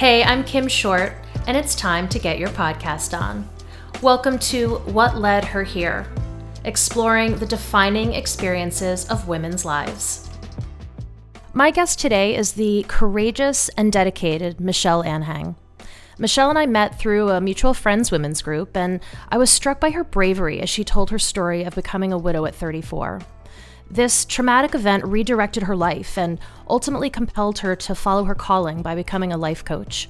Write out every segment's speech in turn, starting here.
Hey, I'm Kim Short, and it's time to get your podcast on. Welcome to What Led Her Here, exploring the defining experiences of women's lives. My guest today is the courageous and dedicated Michelle Anhang. Michelle and I met through a mutual friends women's group, and I was struck by her bravery as she told her story of becoming a widow at 34. This traumatic event redirected her life and ultimately compelled her to follow her calling by becoming a life coach.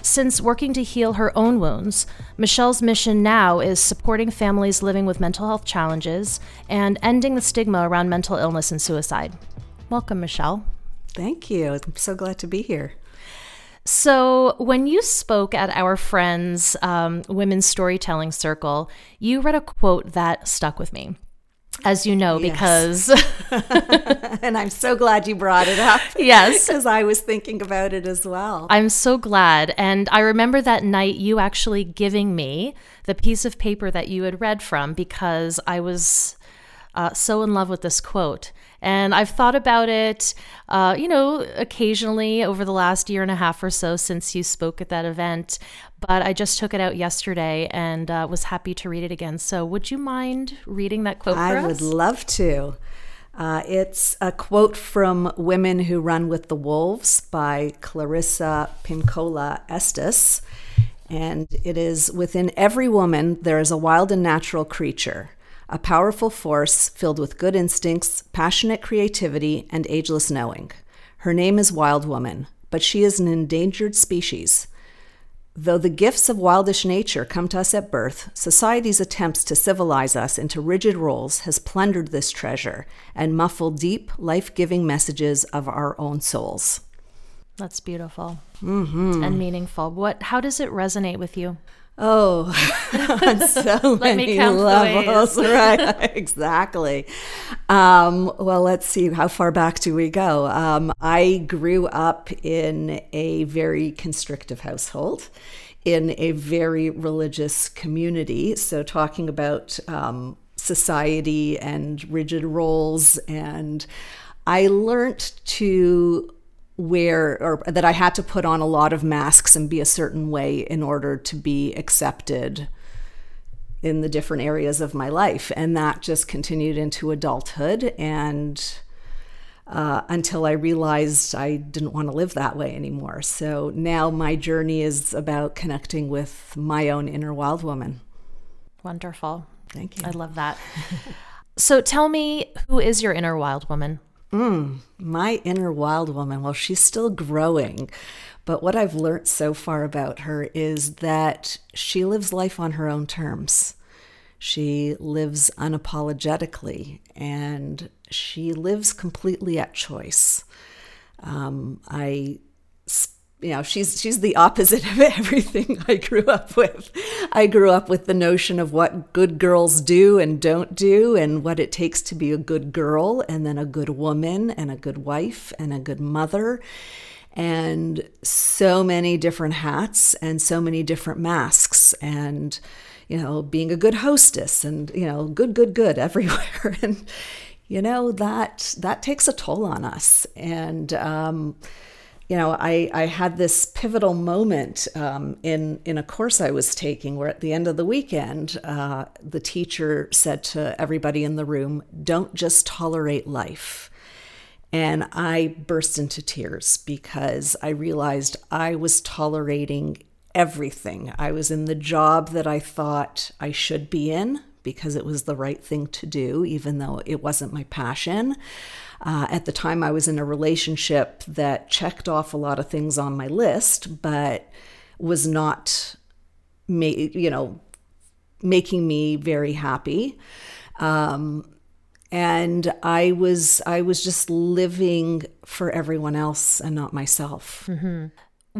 Since working to heal her own wounds, Michelle's mission now is supporting families living with mental health challenges and ending the stigma around mental illness and suicide. Welcome, Michelle. Thank you. I'm so glad to be here. So, when you spoke at our friends' um, women's storytelling circle, you read a quote that stuck with me as you know, yes. because. and I'm so glad you brought it up. Yes. Because I was thinking about it as well. I'm so glad. And I remember that night you actually giving me the piece of paper that you had read from because I was uh, so in love with this quote. And I've thought about it, uh, you know, occasionally over the last year and a half or so since you spoke at that event. But I just took it out yesterday and uh, was happy to read it again. So, would you mind reading that quote I us? would love to. Uh, it's a quote from Women Who Run with the Wolves by Clarissa Pinkola Estes. And it is Within every woman, there is a wild and natural creature a powerful force filled with good instincts, passionate creativity, and ageless knowing. Her name is Wild Woman, but she is an endangered species. Though the gifts of wildish nature come to us at birth, society's attempts to civilize us into rigid roles has plundered this treasure and muffled deep, life giving messages of our own souls. That's beautiful mm-hmm. and meaningful. What? How does it resonate with you? Oh, on so many levels, right? exactly. Um, well, let's see. How far back do we go? Um, I grew up in a very constrictive household, in a very religious community. So, talking about um, society and rigid roles, and I learned to where or that I had to put on a lot of masks and be a certain way in order to be accepted in the different areas of my life and that just continued into adulthood and uh, until I realized I didn't want to live that way anymore. So now my journey is about connecting with my own inner wild woman. Wonderful. Thank you. I love that. so tell me, who is your inner wild woman? Mm, my inner wild woman. Well, she's still growing. But what I've learned so far about her is that she lives life on her own terms. She lives unapologetically and she lives completely at choice. Um, I you know she's she's the opposite of everything I grew up with. I grew up with the notion of what good girls do and don't do and what it takes to be a good girl and then a good woman and a good wife and a good mother and so many different hats and so many different masks and you know being a good hostess and you know good good good everywhere and you know that that takes a toll on us and um you know, I, I had this pivotal moment um, in in a course I was taking where at the end of the weekend, uh, the teacher said to everybody in the room, "Don't just tolerate life." And I burst into tears because I realized I was tolerating everything. I was in the job that I thought I should be in because it was the right thing to do, even though it wasn't my passion. Uh, at the time, I was in a relationship that checked off a lot of things on my list, but was not, ma- you know, making me very happy. Um, and I was I was just living for everyone else and not myself. Mm-hmm.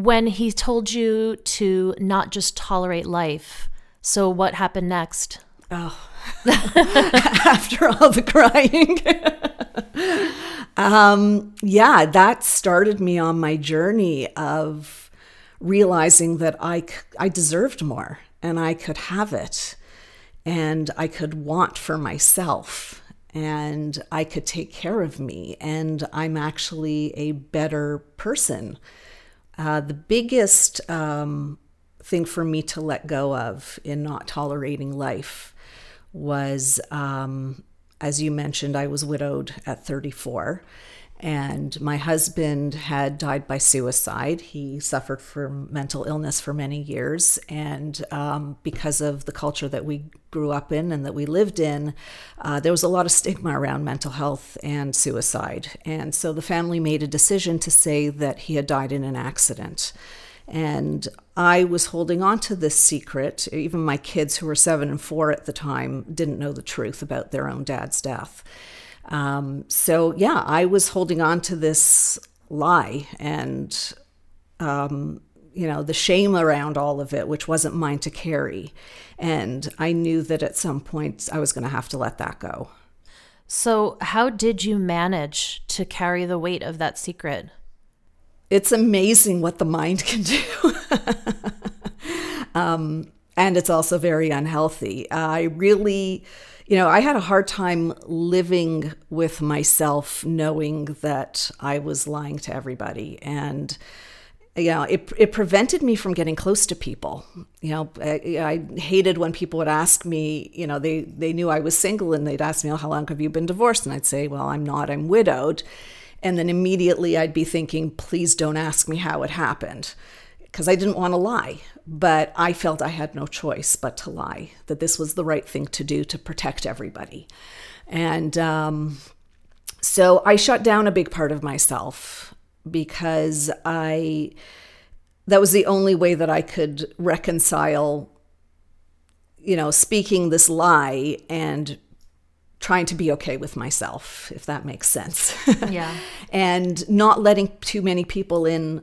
When he told you to not just tolerate life, so what happened next? Oh, after all the crying. um, yeah, that started me on my journey of realizing that I, I deserved more and I could have it and I could want for myself and I could take care of me and I'm actually a better person. Uh, the biggest um, thing for me to let go of in not tolerating life was, um, as you mentioned, I was widowed at 34. And my husband had died by suicide. He suffered from mental illness for many years. And um, because of the culture that we grew up in and that we lived in, uh, there was a lot of stigma around mental health and suicide. And so the family made a decision to say that he had died in an accident. And I was holding on to this secret. Even my kids, who were seven and four at the time, didn't know the truth about their own dad's death. Um, so, yeah, I was holding on to this lie and, um, you know, the shame around all of it, which wasn't mine to carry. And I knew that at some point I was going to have to let that go. So, how did you manage to carry the weight of that secret? It's amazing what the mind can do. um, and it's also very unhealthy. I really you know, I had a hard time living with myself knowing that I was lying to everybody. And, you know, it, it prevented me from getting close to people. You know, I, I, hated when people would ask me, you know, they, they knew I was single and they'd ask me, oh, how long have you been divorced? And I'd say, well, I'm not, I'm widowed. And then immediately I'd be thinking, please don't ask me how it happened because I didn't want to lie. But I felt I had no choice but to lie, that this was the right thing to do to protect everybody. And um, so I shut down a big part of myself because I, that was the only way that I could reconcile, you know, speaking this lie and trying to be okay with myself, if that makes sense. Yeah. and not letting too many people in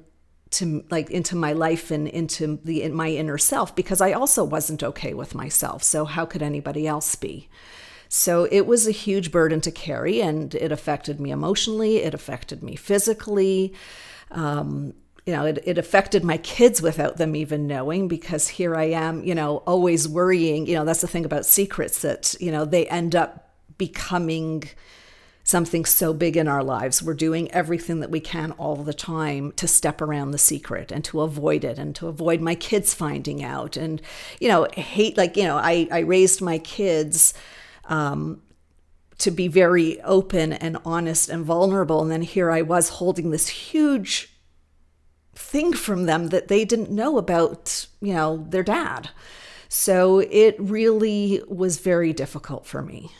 to like into my life and into the in my inner self because I also wasn't okay with myself. So how could anybody else be? So it was a huge burden to carry, and it affected me emotionally. It affected me physically. Um, you know, it, it affected my kids without them even knowing because here I am, you know, always worrying. You know, that's the thing about secrets that, you know, they end up becoming something so big in our lives. We're doing everything that we can all the time to step around the secret and to avoid it and to avoid my kids finding out. And, you know, hate, like, you know, I, I raised my kids um, to be very open and honest and vulnerable. And then here I was holding this huge thing from them that they didn't know about, you know, their dad. So it really was very difficult for me.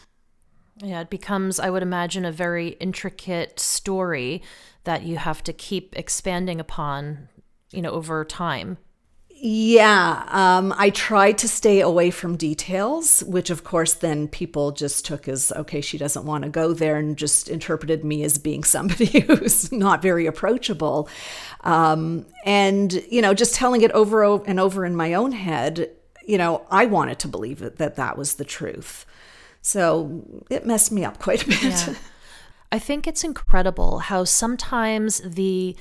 Yeah, it becomes, I would imagine, a very intricate story that you have to keep expanding upon, you know, over time. Yeah, um, I tried to stay away from details, which of course then people just took as okay, she doesn't want to go there and just interpreted me as being somebody who's not very approachable. Um, and, you know, just telling it over and over in my own head, you know, I wanted to believe that that, that was the truth. So it messed me up quite a bit. Yeah. I think it's incredible how sometimes the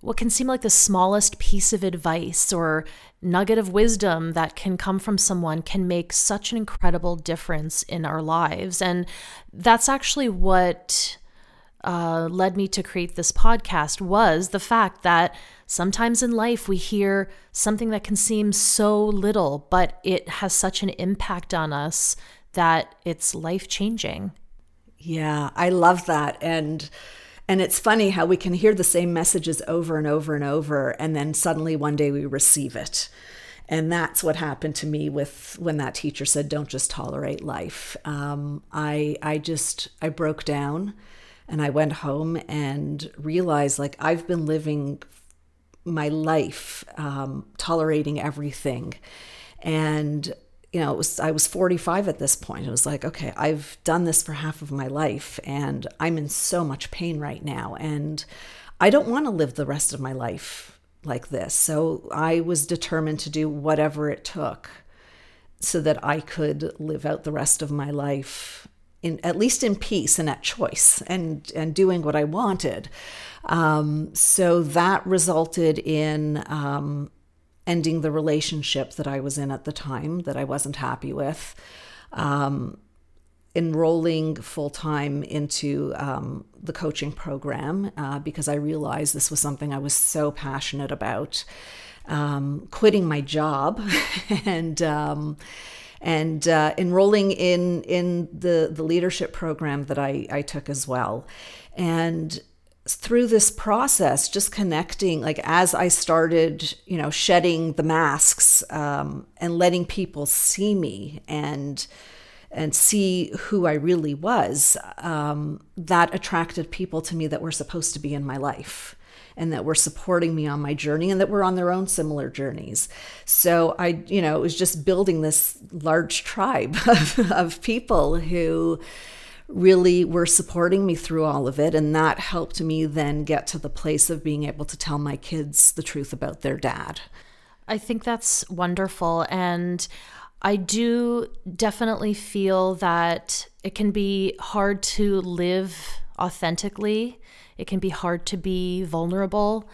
what can seem like the smallest piece of advice or nugget of wisdom that can come from someone can make such an incredible difference in our lives. And that's actually what uh, led me to create this podcast was the fact that sometimes in life we hear something that can seem so little, but it has such an impact on us that it's life changing. Yeah, I love that. And and it's funny how we can hear the same messages over and over and over and then suddenly one day we receive it. And that's what happened to me with when that teacher said, "Don't just tolerate life." Um, I I just I broke down, and I went home and realized like I've been living my life um, tolerating everything, and you know, it was I was 45 at this point. It was like, okay, I've done this for half of my life and I'm in so much pain right now and I don't want to live the rest of my life like this. So I was determined to do whatever it took so that I could live out the rest of my life in at least in peace and at choice and and doing what I wanted. Um, so that resulted in um, ending the relationship that I was in at the time that I wasn't happy with. Um, enrolling full time into um, the coaching program uh, because I realized this was something I was so passionate about. Um, quitting my job and um, and uh, enrolling in in the the leadership program that I, I took as well, and through this process, just connecting, like as I started, you know, shedding the masks um, and letting people see me and and see who I really was, um, that attracted people to me that were supposed to be in my life and that were supporting me on my journey and that were on their own similar journeys. So I, you know, it was just building this large tribe of, of people who really were supporting me through all of it. And that helped me then get to the place of being able to tell my kids the truth about their dad. I think that's wonderful. And I do definitely feel that it can be hard to live authentically, it can be hard to be vulnerable.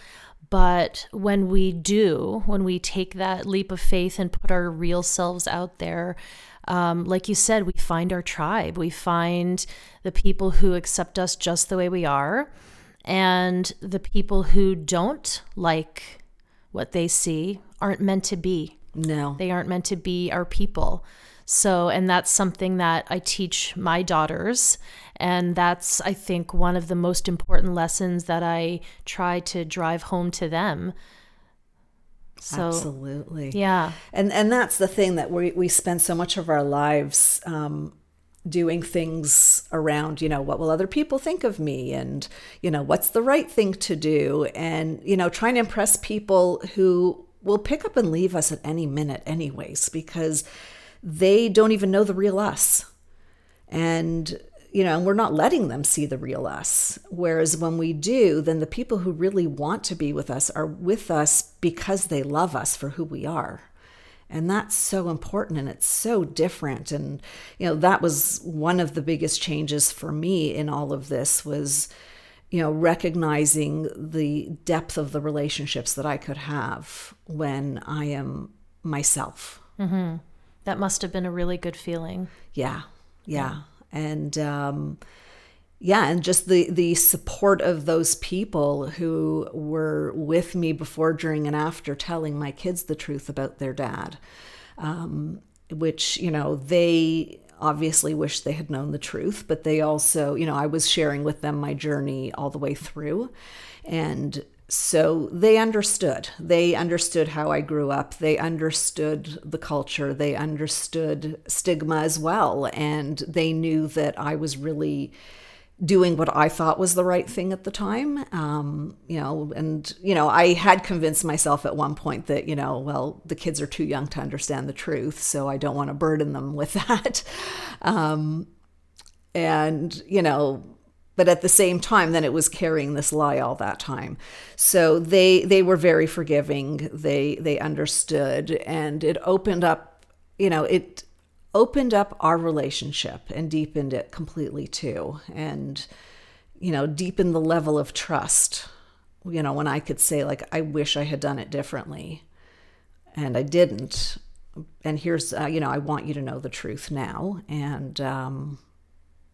But when we do, when we take that leap of faith and put our real selves out there, um, like you said, we find our tribe. We find the people who accept us just the way we are, and the people who don't like what they see aren't meant to be. No. They aren't meant to be our people. So, and that's something that I teach my daughters. And that's, I think, one of the most important lessons that I try to drive home to them so, Absolutely. Yeah. And and that's the thing that we we spend so much of our lives um, doing things around, you know, what will other people think of me and, you know, what's the right thing to do and, you know, trying to impress people who will pick up and leave us at any minute anyways because they don't even know the real us. And you know, and we're not letting them see the real us. Whereas when we do, then the people who really want to be with us are with us because they love us for who we are. And that's so important and it's so different. And, you know, that was one of the biggest changes for me in all of this was, you know, recognizing the depth of the relationships that I could have when I am myself. Mm-hmm. That must have been a really good feeling. Yeah. Yeah. And um, yeah, and just the the support of those people who were with me before, during, and after telling my kids the truth about their dad, um, which you know they obviously wish they had known the truth, but they also, you know, I was sharing with them my journey all the way through, and so they understood. They understood how I grew up. They understood the culture. They understood stigma as well. And they knew that I was really doing what I thought was the right thing at the time. Um, you know, and, you know, I had convinced myself at one point that, you know, well, the kids are too young to understand the truth. So I don't want to burden them with that. Um, and, you know, but at the same time then it was carrying this lie all that time. So they they were very forgiving. They they understood and it opened up you know it opened up our relationship and deepened it completely too. And you know deepened the level of trust you know when i could say like i wish i had done it differently and i didn't. And here's uh, you know i want you to know the truth now. And um,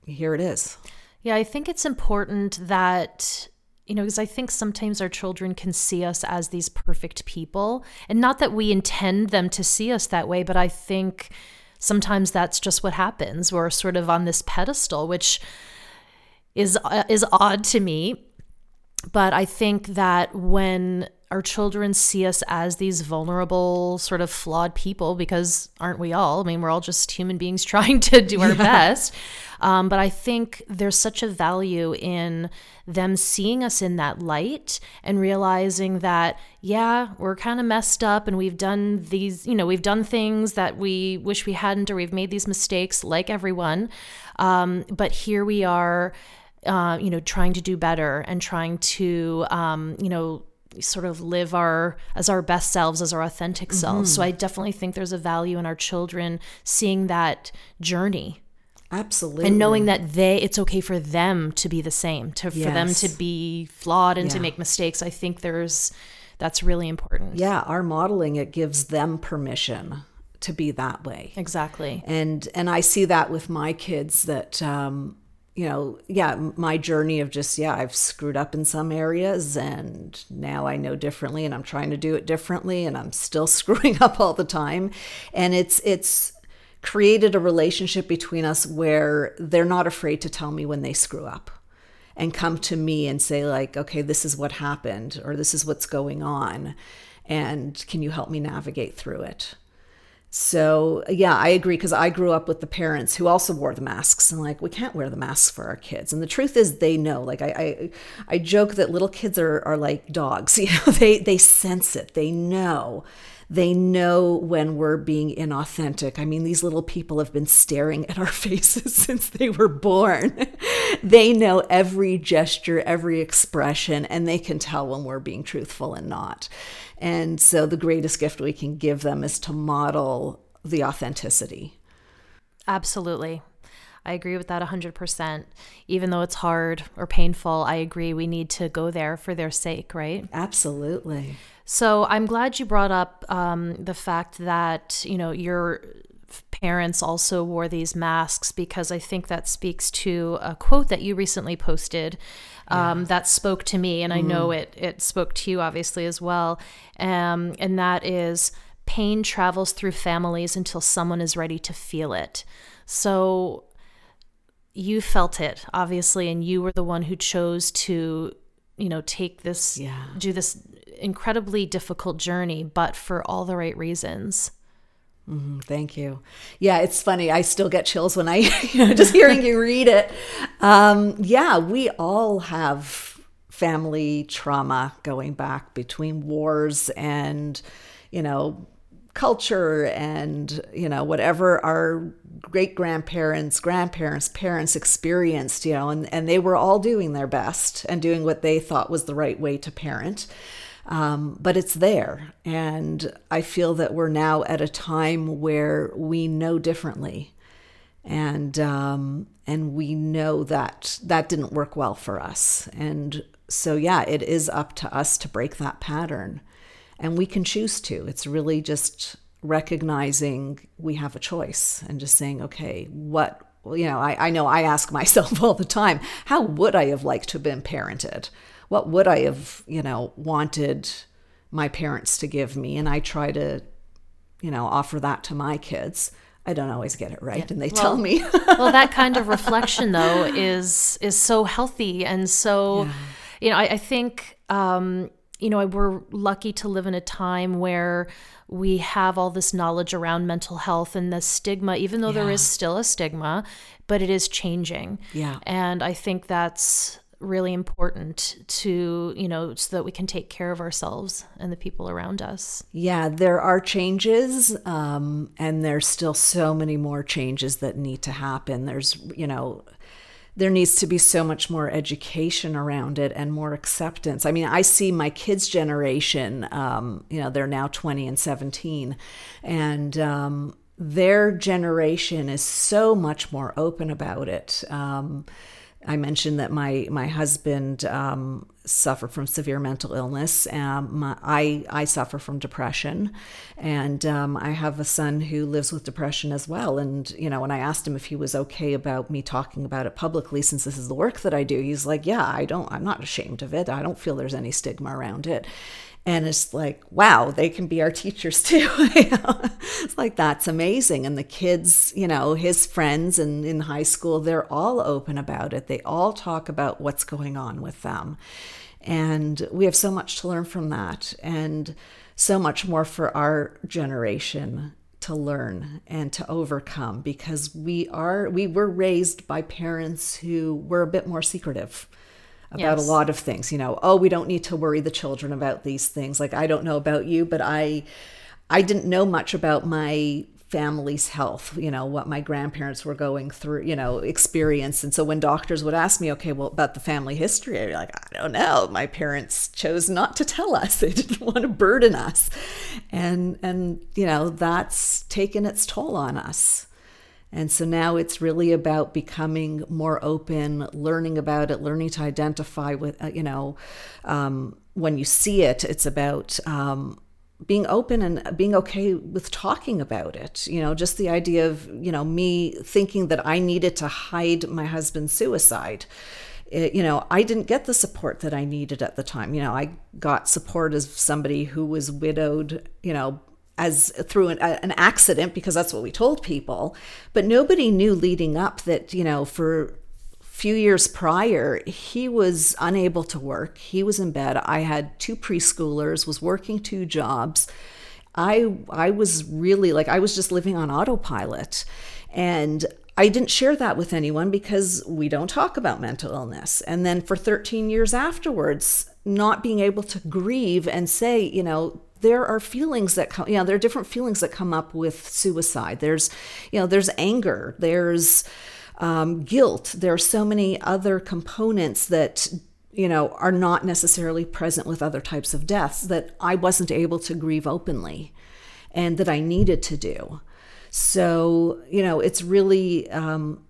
here it is yeah, I think it's important that you know, because I think sometimes our children can see us as these perfect people. And not that we intend them to see us that way, but I think sometimes that's just what happens. We're sort of on this pedestal, which is uh, is odd to me. But I think that when our children see us as these vulnerable, sort of flawed people, because aren't we all? I mean, we're all just human beings trying to do our yeah. best. Um, but I think there's such a value in them seeing us in that light and realizing that, yeah, we're kind of messed up and we've done these, you know, we've done things that we wish we hadn't or we've made these mistakes like everyone. Um, but here we are. Uh, you know, trying to do better and trying to, um, you know, sort of live our as our best selves as our authentic selves mm-hmm. so i definitely think there's a value in our children seeing that journey Absolutely. And knowing that they it's okay for them to be the same, to yes. for them to be flawed and yeah. to make mistakes. I think there's that's really important. Yeah, our modeling it gives them permission to be that way. Exactly. And and I see that with my kids that um, you know, yeah, my journey of just yeah, I've screwed up in some areas and now I know differently and I'm trying to do it differently and I'm still screwing up all the time. And it's it's created a relationship between us where they're not afraid to tell me when they screw up and come to me and say like, "Okay, this is what happened or this is what's going on." And can you help me navigate through it? So, yeah, I agree because I grew up with the parents who also wore the masks and like, we can't wear the masks for our kids. And the truth is they know. Like I I, I joke that little kids are, are like dogs. You know, they they sense it. They know. They know when we're being inauthentic. I mean, these little people have been staring at our faces since they were born. they know every gesture, every expression, and they can tell when we're being truthful and not. And so the greatest gift we can give them is to model the authenticity. Absolutely. I agree with that 100%. Even though it's hard or painful, I agree we need to go there for their sake, right? Absolutely. So I'm glad you brought up um, the fact that, you know, your parents also wore these masks because I think that speaks to a quote that you recently posted um, yeah. that spoke to me, and I know mm. it it spoke to you obviously as well. Um, and that is pain travels through families until someone is ready to feel it. So you felt it obviously, and you were the one who chose to you know take this yeah. do this incredibly difficult journey, but for all the right reasons. Mm, thank you. Yeah, it's funny. I still get chills when I, you know, just hearing you read it. Um, yeah, we all have family trauma going back between wars and, you know, culture and, you know, whatever our great grandparents, grandparents, parents experienced, you know, and, and they were all doing their best and doing what they thought was the right way to parent. Um, but it's there. And I feel that we're now at a time where we know differently. And um, and we know that that didn't work well for us. And so yeah, it is up to us to break that pattern. And we can choose to. It's really just recognizing we have a choice and just saying, okay, what you know, I, I know I ask myself all the time, how would I have liked to have been parented? What would I have, you know, wanted my parents to give me? And I try to, you know, offer that to my kids. I don't always get it right, yeah. and they well, tell me. well, that kind of reflection, though, is is so healthy and so, yeah. you know, I, I think, um, you know, we're lucky to live in a time where we have all this knowledge around mental health and the stigma, even though yeah. there is still a stigma, but it is changing. Yeah, and I think that's really important to, you know, so that we can take care of ourselves and the people around us. Yeah, there are changes, um, and there's still so many more changes that need to happen. There's, you know, there needs to be so much more education around it and more acceptance. I mean, I see my kids' generation, um, you know, they're now 20 and 17, and, um, their generation is so much more open about it. Um, I mentioned that my my husband um, suffered from severe mental illness. Um, my, I I suffer from depression, and um, I have a son who lives with depression as well. And you know, when I asked him if he was okay about me talking about it publicly, since this is the work that I do, he's like, "Yeah, I don't. I'm not ashamed of it. I don't feel there's any stigma around it." And it's like wow they can be our teachers too. It's like that's amazing. And the kids you know his friends and in high school they're all open about it. They all talk about what's going on with them. And we have so much to learn from that and so much more for our generation to learn and to overcome because we are we were raised by parents who were a bit more secretive about yes. a lot of things. You know, oh, we don't need to worry the children about these things. Like I don't know about you, but I I didn't know much about my family's health, you know, what my grandparents were going through, you know, experience. And so when doctors would ask me, okay, well, about the family history, I'd be like, I don't know. My parents chose not to tell us. They didn't want to burden us. And and you know, that's taken its toll on us. And so now it's really about becoming more open, learning about it, learning to identify with, uh, you know, um, when you see it, it's about um, being open and being okay with talking about it. You know, just the idea of, you know, me thinking that I needed to hide my husband's suicide. It, you know, I didn't get the support that I needed at the time. You know, I got support as somebody who was widowed, you know, as through an, an accident because that's what we told people. But nobody knew leading up that, you know, for few years prior, he was unable to work. He was in bed. I had two preschoolers, was working two jobs. I I was really like I was just living on autopilot. And I didn't share that with anyone because we don't talk about mental illness. And then for 13 years afterwards, not being able to grieve and say, you know, there are feelings that come, you know, there are different feelings that come up with suicide. There's, you know, there's anger, there's um, guilt. There are so many other components that you know are not necessarily present with other types of deaths that I wasn't able to grieve openly, and that I needed to do. So you know, it's really um,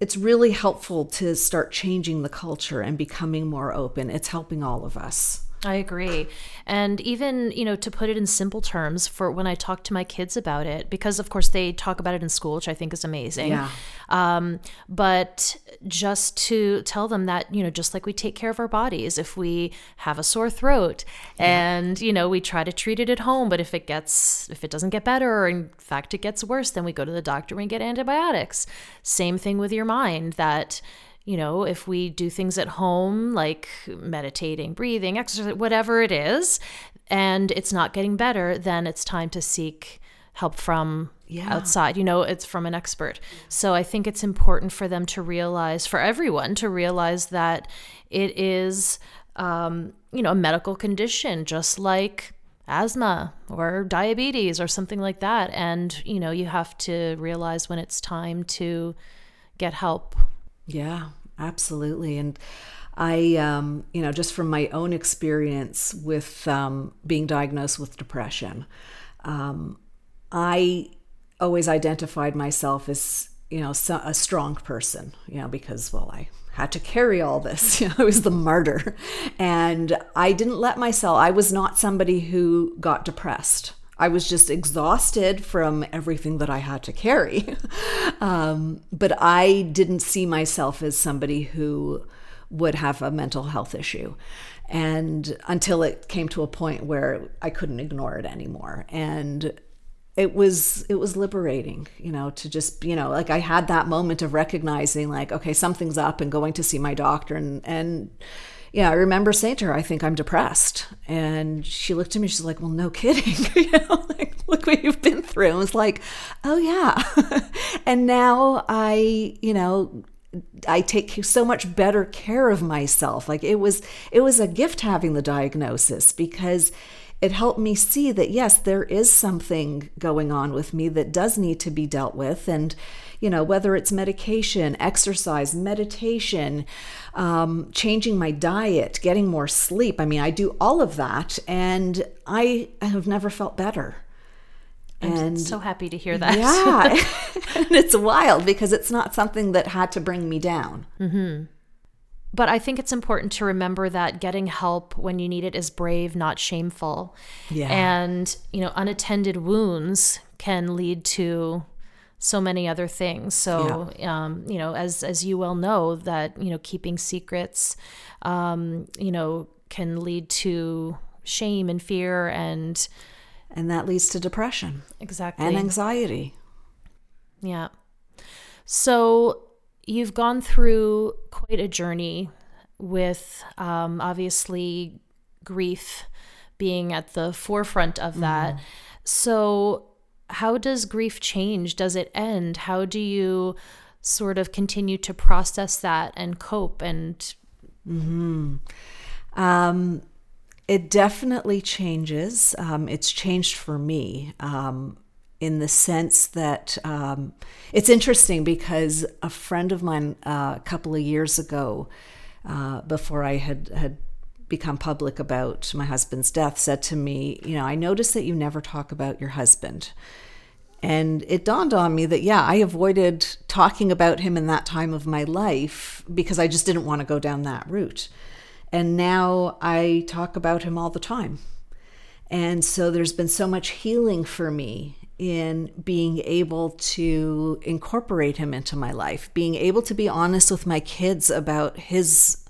it's really helpful to start changing the culture and becoming more open. It's helping all of us. I agree. And even, you know, to put it in simple terms for when I talk to my kids about it, because of course they talk about it in school, which I think is amazing. Yeah. Um, but just to tell them that, you know, just like we take care of our bodies, if we have a sore throat yeah. and, you know, we try to treat it at home, but if it gets, if it doesn't get better, or in fact it gets worse, then we go to the doctor and get antibiotics. Same thing with your mind that, you know, if we do things at home, like meditating, breathing, exercise, whatever it is, and it's not getting better, then it's time to seek help from yeah. outside. You know, it's from an expert. So I think it's important for them to realize, for everyone to realize that it is, um, you know, a medical condition, just like asthma or diabetes or something like that. And, you know, you have to realize when it's time to get help yeah, absolutely. And I, um, you know, just from my own experience with um, being diagnosed with depression, um, I always identified myself as, you know, a strong person, you know, because, well, I had to carry all this. You know, I was the martyr. And I didn't let myself, I was not somebody who got depressed. I was just exhausted from everything that I had to carry. um, but I didn't see myself as somebody who would have a mental health issue. And until it came to a point where I couldn't ignore it anymore. And it was it was liberating you know to just you know like i had that moment of recognizing like okay something's up and going to see my doctor and and yeah, I remember saying to her, I think I'm depressed. And she looked at me, she's like, Well, no kidding. you know, like, look what you've been through. And was like, Oh, yeah. and now I, you know, I take so much better care of myself. Like it was, it was a gift having the diagnosis because it helped me see that yes, there is something going on with me that does need to be dealt with. And, you know, whether it's medication, exercise, meditation, um, changing my diet, getting more sleep. I mean, I do all of that, and I have never felt better. I'm and so happy to hear that. Yeah. and it's wild because it's not something that had to bring me down. Mm-hmm. But I think it's important to remember that getting help when you need it is brave, not shameful. Yeah. And, you know, unattended wounds can lead to so many other things. So, yeah. um, you know, as as you well know, that you know, keeping secrets, um, you know, can lead to shame and fear, and and that leads to depression, exactly, and anxiety. Yeah. So you've gone through quite a journey with um, obviously grief being at the forefront of that. Mm. So how does grief change? Does it end? How do you sort of continue to process that and cope and mm-hmm. um, it definitely changes um, it's changed for me um, in the sense that um, it's interesting because a friend of mine uh, a couple of years ago uh, before i had had become public about my husband's death said to me, You know, I noticed that you never talk about your husband. And it dawned on me that, yeah, I avoided talking about him in that time of my life because I just didn't want to go down that route. And now I talk about him all the time. And so there's been so much healing for me in being able to incorporate him into my life, being able to be honest with my kids about his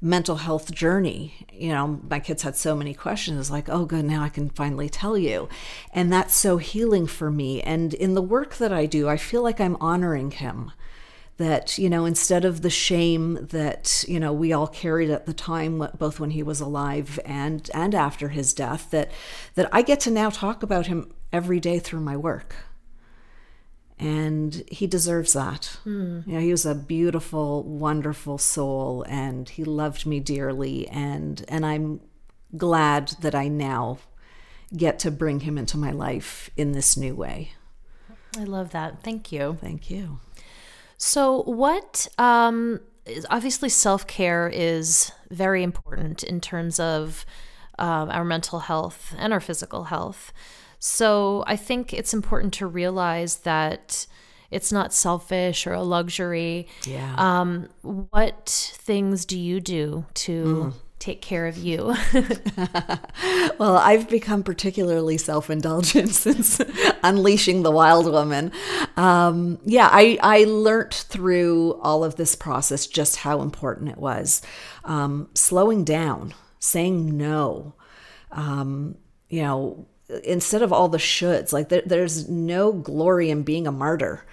mental health journey. You know, my kids had so many questions. Like, oh, good, now I can finally tell you. And that's so healing for me. And in the work that I do, I feel like I'm honoring him. That, you know, instead of the shame that, you know, we all carried at the time, both when he was alive and, and after his death, that, that I get to now talk about him every day through my work and he deserves that. Mm. You know, he was a beautiful, wonderful soul, and he loved me dearly, and and I'm glad that I now get to bring him into my life in this new way. I love that. Thank you. Thank you. So, what? Um, obviously, self care is very important in terms of um, our mental health and our physical health. So I think it's important to realize that it's not selfish or a luxury. Yeah. Um, what things do you do to mm. take care of you? well, I've become particularly self indulgent since unleashing the wild woman. Um, yeah, I, I learned through all of this process just how important it was. Um, slowing down, saying no. Um, you know, instead of all the shoulds like there, there's no glory in being a martyr.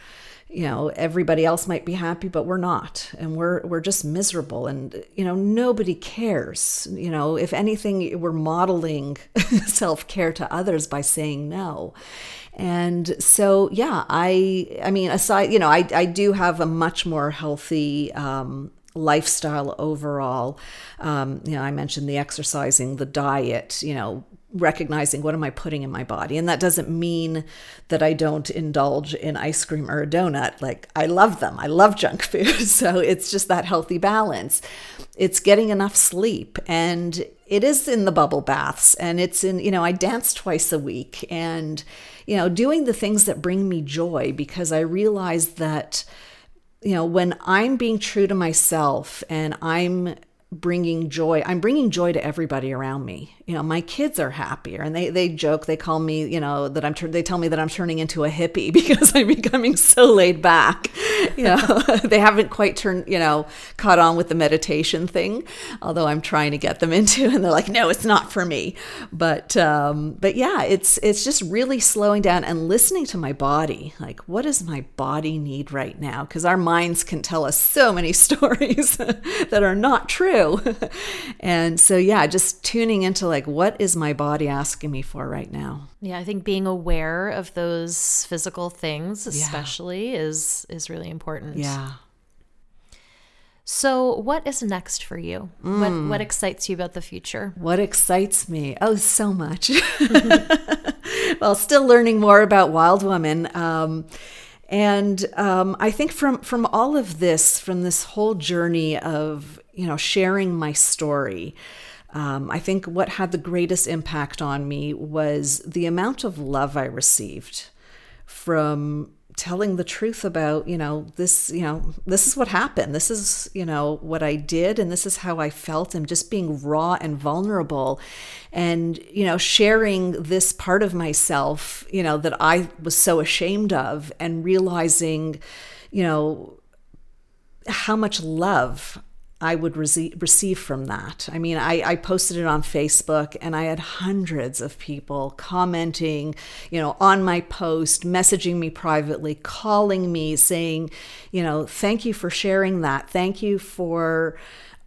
You know everybody else might be happy but we're not. And we're we're just miserable. And you know nobody cares. You know if anything we're modeling self-care to others by saying no. And so yeah i i mean aside you know i i do have a much more healthy um lifestyle overall. Um, you know, I mentioned the exercising, the diet, you know, recognizing what am I putting in my body. And that doesn't mean that I don't indulge in ice cream or a donut. Like I love them. I love junk food. So it's just that healthy balance. It's getting enough sleep and it is in the bubble baths and it's in, you know, I dance twice a week and, you know, doing the things that bring me joy because I realize that you know, when I'm being true to myself and I'm bringing joy i'm bringing joy to everybody around me you know my kids are happier. And they they joke they call me you know that i'm they tell me that i'm turning into a hippie because i'm becoming so laid back. You know they haven't quite turned you know caught on with the meditation thing although i'm trying to get them into and they're like no it's not for me. But um but yeah it's it's just really slowing down and listening to my body. Like what does my body need right now? Because our minds can tell us so many stories that are not true. And so yeah just tuning into like what is my body asking me for right now yeah i think being aware of those physical things especially yeah. is is really important yeah so, what is next for you? Mm. What what excites you about the future? What excites me? Oh, so much. well, still learning more about Wild Woman. Um, and um, I think from from all of this, from this whole journey of you know sharing my story, um, I think what had the greatest impact on me was the amount of love I received from telling the truth about you know this you know this is what happened. This is you know what i did and this is how i felt and just being raw and vulnerable and you know sharing this part of myself you know that i was so ashamed of and realizing you know how much love I would receive from that. I mean, I, I posted it on Facebook and I had hundreds of people commenting, you know, on my post, messaging me privately, calling me, saying, you know, thank you for sharing that. Thank you for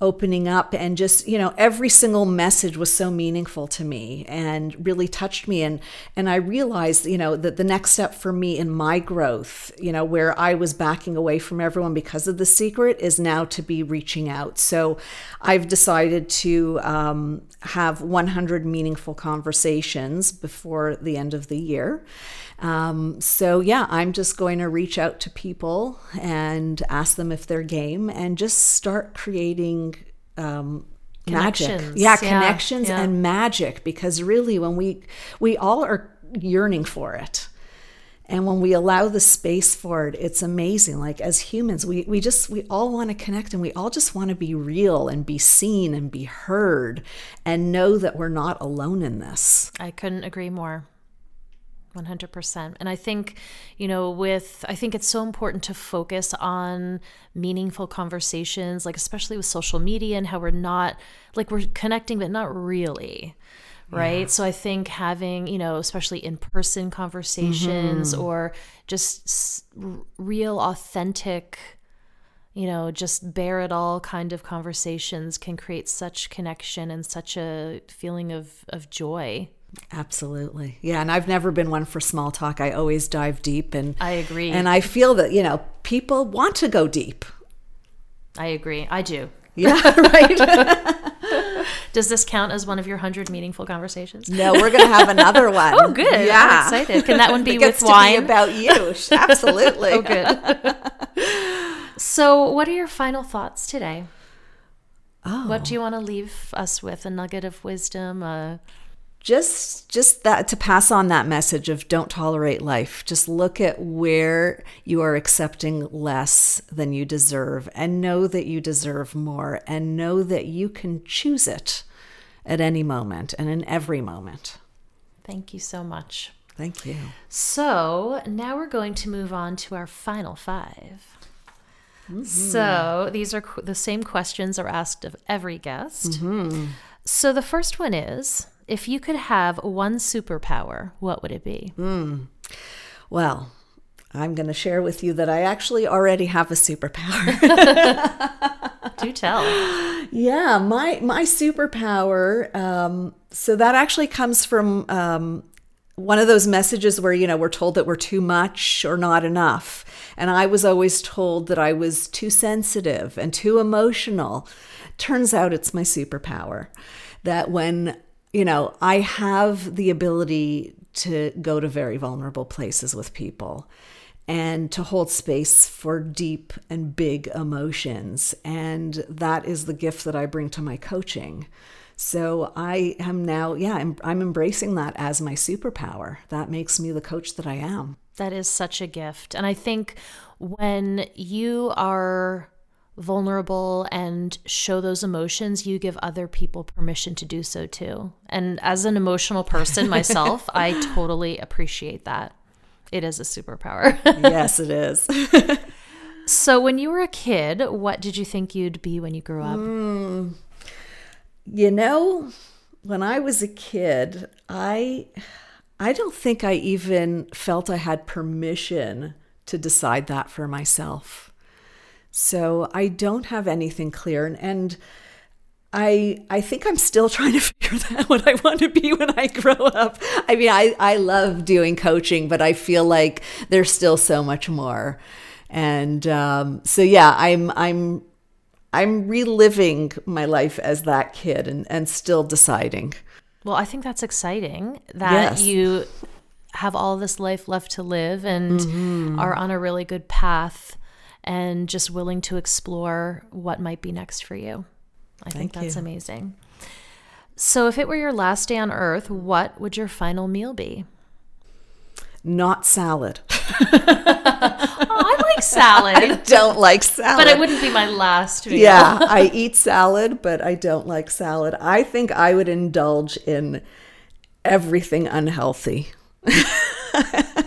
opening up and just you know every single message was so meaningful to me and really touched me. And and I realized you know that the next step for me in my growth you know where I was backing away from everyone because of the secret is now to be reaching out. So I've decided to um, have 100 meaningful conversations before the end of the year. Um, so, yeah, I'm just going to reach out to people and ask them if they're game and just start creating um, magic. Yeah, connections yeah. and magic because really when we we all are yearning for it. And when we allow the space for it, it's amazing. Like as humans, we, we just, we all want to connect and we all just want to be real and be seen and be heard and know that we're not alone in this. I couldn't agree more. 100%. And I think, you know, with, I think it's so important to focus on meaningful conversations, like especially with social media and how we're not, like we're connecting, but not really. Right. Yeah. So I think having, you know, especially in person conversations mm-hmm. or just real, authentic, you know, just bare it all kind of conversations can create such connection and such a feeling of, of joy. Absolutely. Yeah, and I've never been one for small talk. I always dive deep and I agree. And I feel that, you know, people want to go deep. I agree. I do. Yeah, right. Does this count as one of your 100 meaningful conversations? No, we're going to have another one. oh, good. Yeah. I'm excited. Can that one be with wine? Be about you. Absolutely. oh, good. so, what are your final thoughts today? Oh. What do you oh. want to leave us with? A nugget of wisdom, a just just that to pass on that message of don't tolerate life. Just look at where you are accepting less than you deserve and know that you deserve more and know that you can choose it at any moment and in every moment. Thank you so much. Thank you. So now we're going to move on to our final 5 mm-hmm. so these are the same questions are asked of every guest. Mm-hmm. so the first one is if you could have one superpower, what would it be? Mm. Well, I'm going to share with you that I actually already have a superpower. Do tell. Yeah, my my superpower. Um, so that actually comes from um, one of those messages where you know we're told that we're too much or not enough, and I was always told that I was too sensitive and too emotional. Turns out it's my superpower. That when you know, I have the ability to go to very vulnerable places with people and to hold space for deep and big emotions. And that is the gift that I bring to my coaching. So I am now, yeah, I'm, I'm embracing that as my superpower. That makes me the coach that I am. That is such a gift. And I think when you are vulnerable and show those emotions, you give other people permission to do so too. And as an emotional person myself, I totally appreciate that. It is a superpower. yes, it is. so, when you were a kid, what did you think you'd be when you grew up? Mm, you know, when I was a kid, I I don't think I even felt I had permission to decide that for myself. So I don't have anything clear. And, and I I think I'm still trying to figure out what I want to be when I grow up. I mean, I, I love doing coaching, but I feel like there's still so much more. And um, so yeah, I'm I'm I'm reliving my life as that kid and, and still deciding. Well, I think that's exciting that yes. you have all this life left to live and mm-hmm. are on a really good path and just willing to explore what might be next for you. I Thank think that's you. amazing. So, if it were your last day on earth, what would your final meal be? Not salad. oh, I like salad. I don't like salad. But it wouldn't be my last meal. Yeah, I eat salad, but I don't like salad. I think I would indulge in everything unhealthy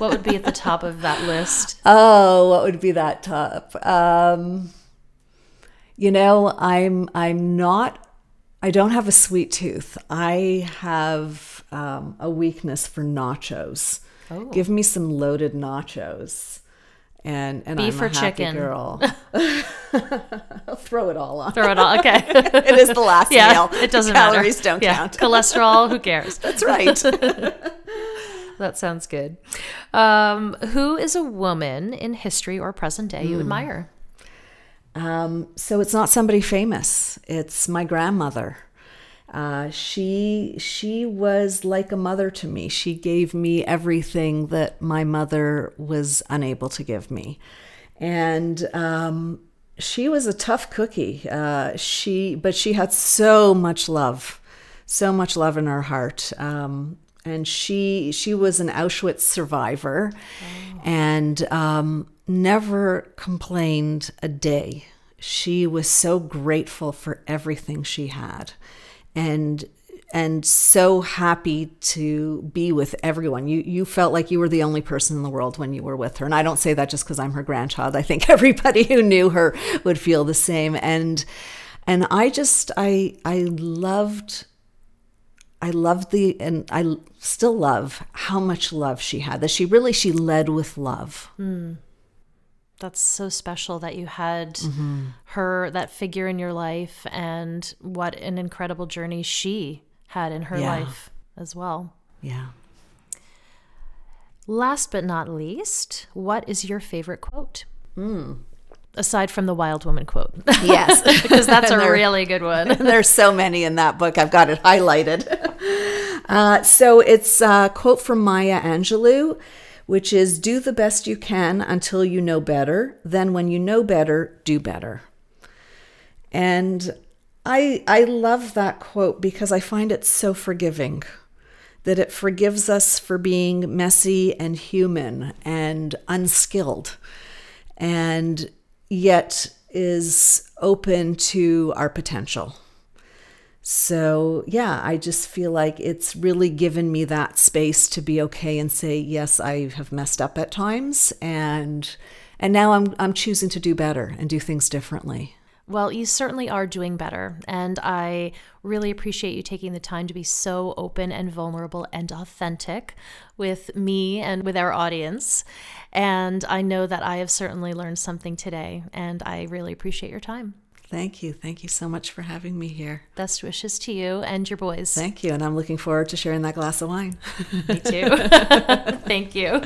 what would be at the top of that list? Oh, what would be that top? Um, you know, I'm I'm not. I don't have a sweet tooth. I have um, a weakness for nachos. Oh. Give me some loaded nachos and and beef I'm or chicken girl. Throw it all on. Throw it all. Okay. it is the last yeah, meal. It doesn't Calories matter. don't yeah. count. Cholesterol. Who cares? That's right that sounds good. Um, who is a woman in history or present day you mm. admire? Um, so it's not somebody famous. It's my grandmother. Uh, she she was like a mother to me. She gave me everything that my mother was unable to give me, and um, she was a tough cookie. Uh, she but she had so much love, so much love in her heart. Um, and she she was an Auschwitz survivor, oh. and um, never complained a day. She was so grateful for everything she had, and and so happy to be with everyone. You you felt like you were the only person in the world when you were with her. And I don't say that just because I'm her grandchild. I think everybody who knew her would feel the same. And and I just I I loved I loved the and I still love how much love she had. That she really she led with love. Mm. That's so special that you had mm-hmm. her that figure in your life and what an incredible journey she had in her yeah. life as well. Yeah. Last but not least, what is your favorite quote? Mm. Aside from the wild woman quote. Yes. because that's a there, really good one. there's so many in that book. I've got it highlighted. Uh, so it's a quote from Maya Angelou, which is Do the best you can until you know better. Then, when you know better, do better. And I I love that quote because I find it so forgiving that it forgives us for being messy and human and unskilled and yet is open to our potential. So, yeah, I just feel like it's really given me that space to be okay and say, yes, I have messed up at times and and now I'm I'm choosing to do better and do things differently. Well, you certainly are doing better. And I really appreciate you taking the time to be so open and vulnerable and authentic with me and with our audience. And I know that I have certainly learned something today. And I really appreciate your time. Thank you. Thank you so much for having me here. Best wishes to you and your boys. Thank you. And I'm looking forward to sharing that glass of wine. me too. Thank you.